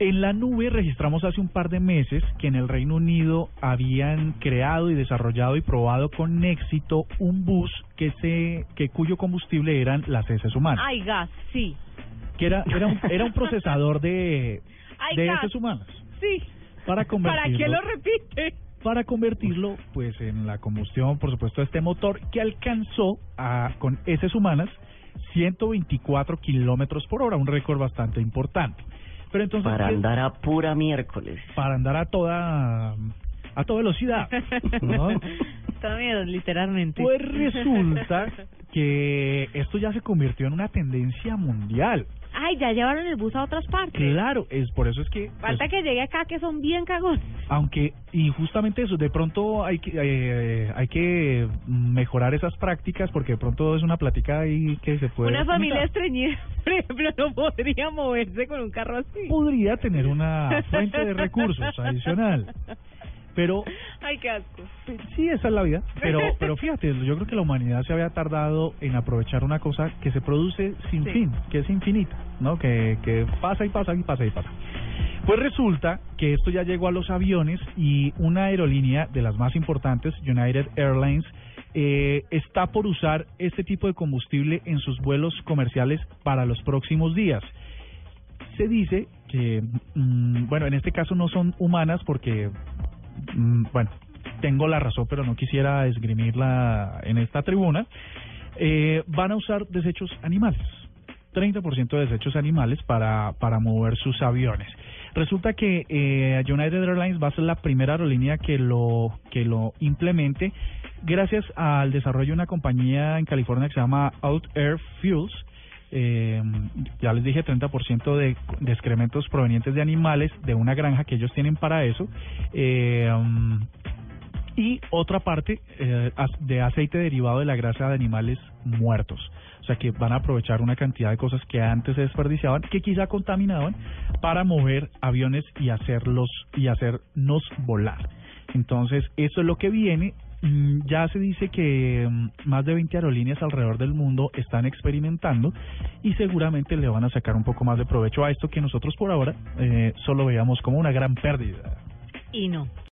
En la nube registramos hace un par de meses que en el Reino Unido habían creado y desarrollado y probado con éxito un bus que se que cuyo combustible eran las heces humanas. Ay, gas, sí. Que era era un, era un procesador de Ay, de gas. heces humanas Sí. para ¿Para convertirlo qué lo repite? para convertirlo pues en la combustión por supuesto de este motor que alcanzó a con heces humanas 124 kilómetros por hora, un récord bastante importante. Pero entonces Para ¿qué- andar a pura miércoles. para andar a toda a toda velocidad, ¿no? También, literalmente. Pues resulta que esto ya se convirtió en una tendencia mundial. Ay, ya llevaron el bus a otras partes. Claro, es por eso es que pues, Falta que llegue acá, que son bien cagones. aunque y justamente eso, de pronto hay que eh, hay que mejorar esas prácticas porque de pronto es una plática ahí que se puede Una familia estreñida, por ejemplo, no podría moverse con un carro así. podría tener una fuente de recursos adicional. Pero Ay, qué asco. Sí, esa es la vida. Pero, pero fíjate, yo creo que la humanidad se había tardado en aprovechar una cosa que se produce sin Sí. fin, que es infinita, ¿no? Que, que pasa y pasa y pasa y pasa. Pues resulta que esto ya llegó a los aviones y una aerolínea de las más importantes, United Airlines, eh, está por usar este tipo de combustible en sus vuelos comerciales para los próximos días se dice que, mm, bueno, en este caso no son humanas porque, bueno, tengo la razón, pero no quisiera esgrimirla en esta tribuna, eh, van a usar desechos animales. 30% de desechos animales para, para mover sus aviones. Resulta que eh, United Airlines va a ser la primera aerolínea que lo que lo implemente gracias al desarrollo de una compañía en California que se llama Out Air Fuels. Eh, ya les dije 30% de, de excrementos provenientes de animales de una granja que ellos tienen para eso. Eh, y otra parte eh, de aceite derivado de la grasa de animales muertos. O sea que van a aprovechar una cantidad de cosas que antes se desperdiciaban, que quizá contaminaban, para mover aviones y hacerlos y hacernos volar. Entonces, eso es lo que viene. Mm, Ya se dice que mm, más de 20 aerolíneas alrededor del mundo están experimentando y seguramente le van a sacar un poco más de provecho a esto que nosotros por ahora eh, solo veíamos como una gran pérdida. Y no.